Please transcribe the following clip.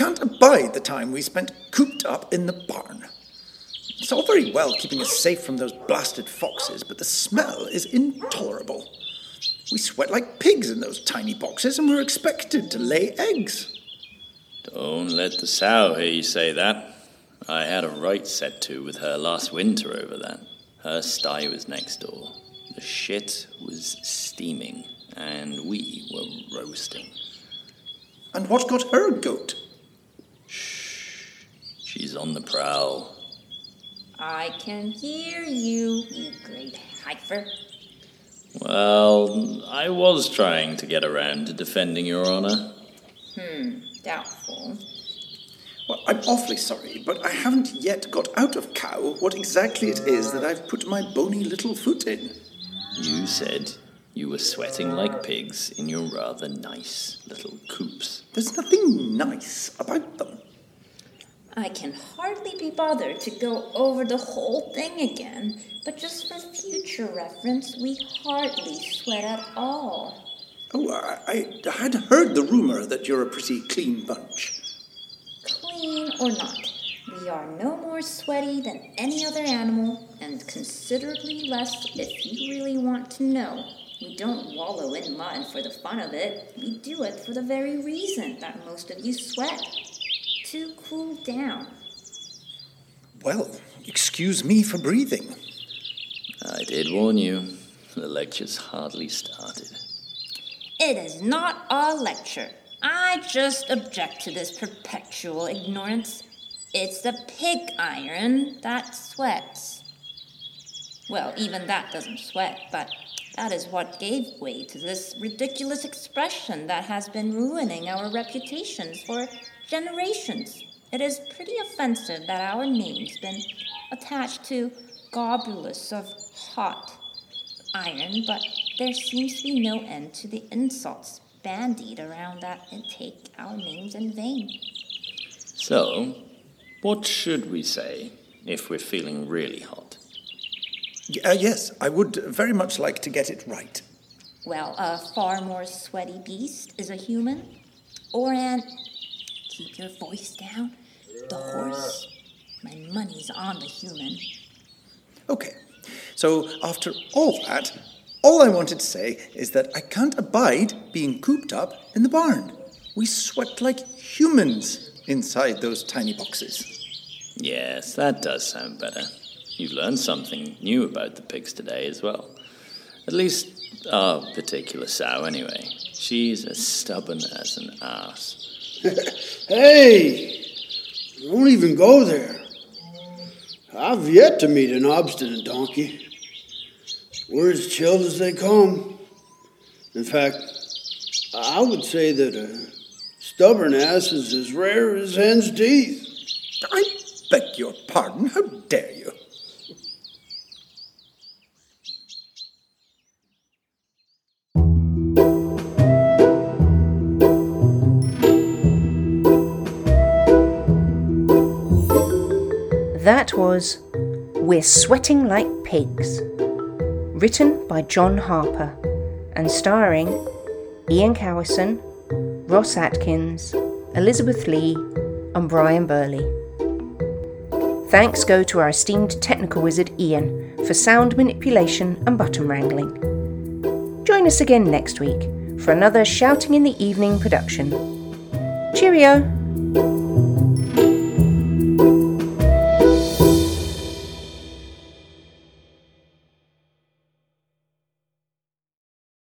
Can't abide the time we spent cooped up in the barn. It's all very well keeping us safe from those blasted foxes, but the smell is intolerable. We sweat like pigs in those tiny boxes, and we're expected to lay eggs. Don't let the sow hear you say that. I had a right set to with her last winter over that. Her sty was next door. The shit was steaming, and we were roasting. And what got her goat? She's on the prowl. I can hear you, you great heifer. Well, I was trying to get around to defending your honor. Hmm, doubtful. Well, I'm awfully sorry, but I haven't yet got out of cow what exactly it is that I've put my bony little foot in. You said you were sweating like pigs in your rather nice little coops. There's nothing nice about them. I can hardly be bothered to go over the whole thing again, but just for future reference, we hardly sweat at all. Oh, I, I had heard the rumor that you're a pretty clean bunch. Clean or not, we are no more sweaty than any other animal, and considerably less if you really want to know. We don't wallow in mud for the fun of it. We do it for the very reason that most of you sweat to cool down. Well, excuse me for breathing. I did warn you. The lecture's hardly started. It is not a lecture. I just object to this perpetual ignorance. It's the pig iron that sweats. Well, even that doesn't sweat, but that is what gave way to this ridiculous expression that has been ruining our reputations for generations. It is pretty offensive that our name's been attached to globulus of hot iron, but there seems to be no end to the insults bandied around that and take our names in vain. So, what should we say if we're feeling really hot? Uh, yes, I would very much like to get it right. Well, a far more sweaty beast is a human, or an. Keep your voice down. The horse. My money's on the human. Okay, so after all that, all I wanted to say is that I can't abide being cooped up in the barn. We sweat like humans inside those tiny boxes. Yes, that does sound better. You've learned something new about the pigs today as well. At least our particular sow, anyway. She's as stubborn as an ass. Hey, don't even go there. I've yet to meet an obstinate donkey. We're as chilled as they come. In fact, I would say that a stubborn ass is as rare as hen's teeth. I beg your pardon, how dare you? Was We're Sweating Like Pigs, written by John Harper and starring Ian Cowison, Ross Atkins, Elizabeth Lee, and Brian Burley. Thanks go to our esteemed technical wizard Ian for sound manipulation and button wrangling. Join us again next week for another Shouting in the Evening production. Cheerio!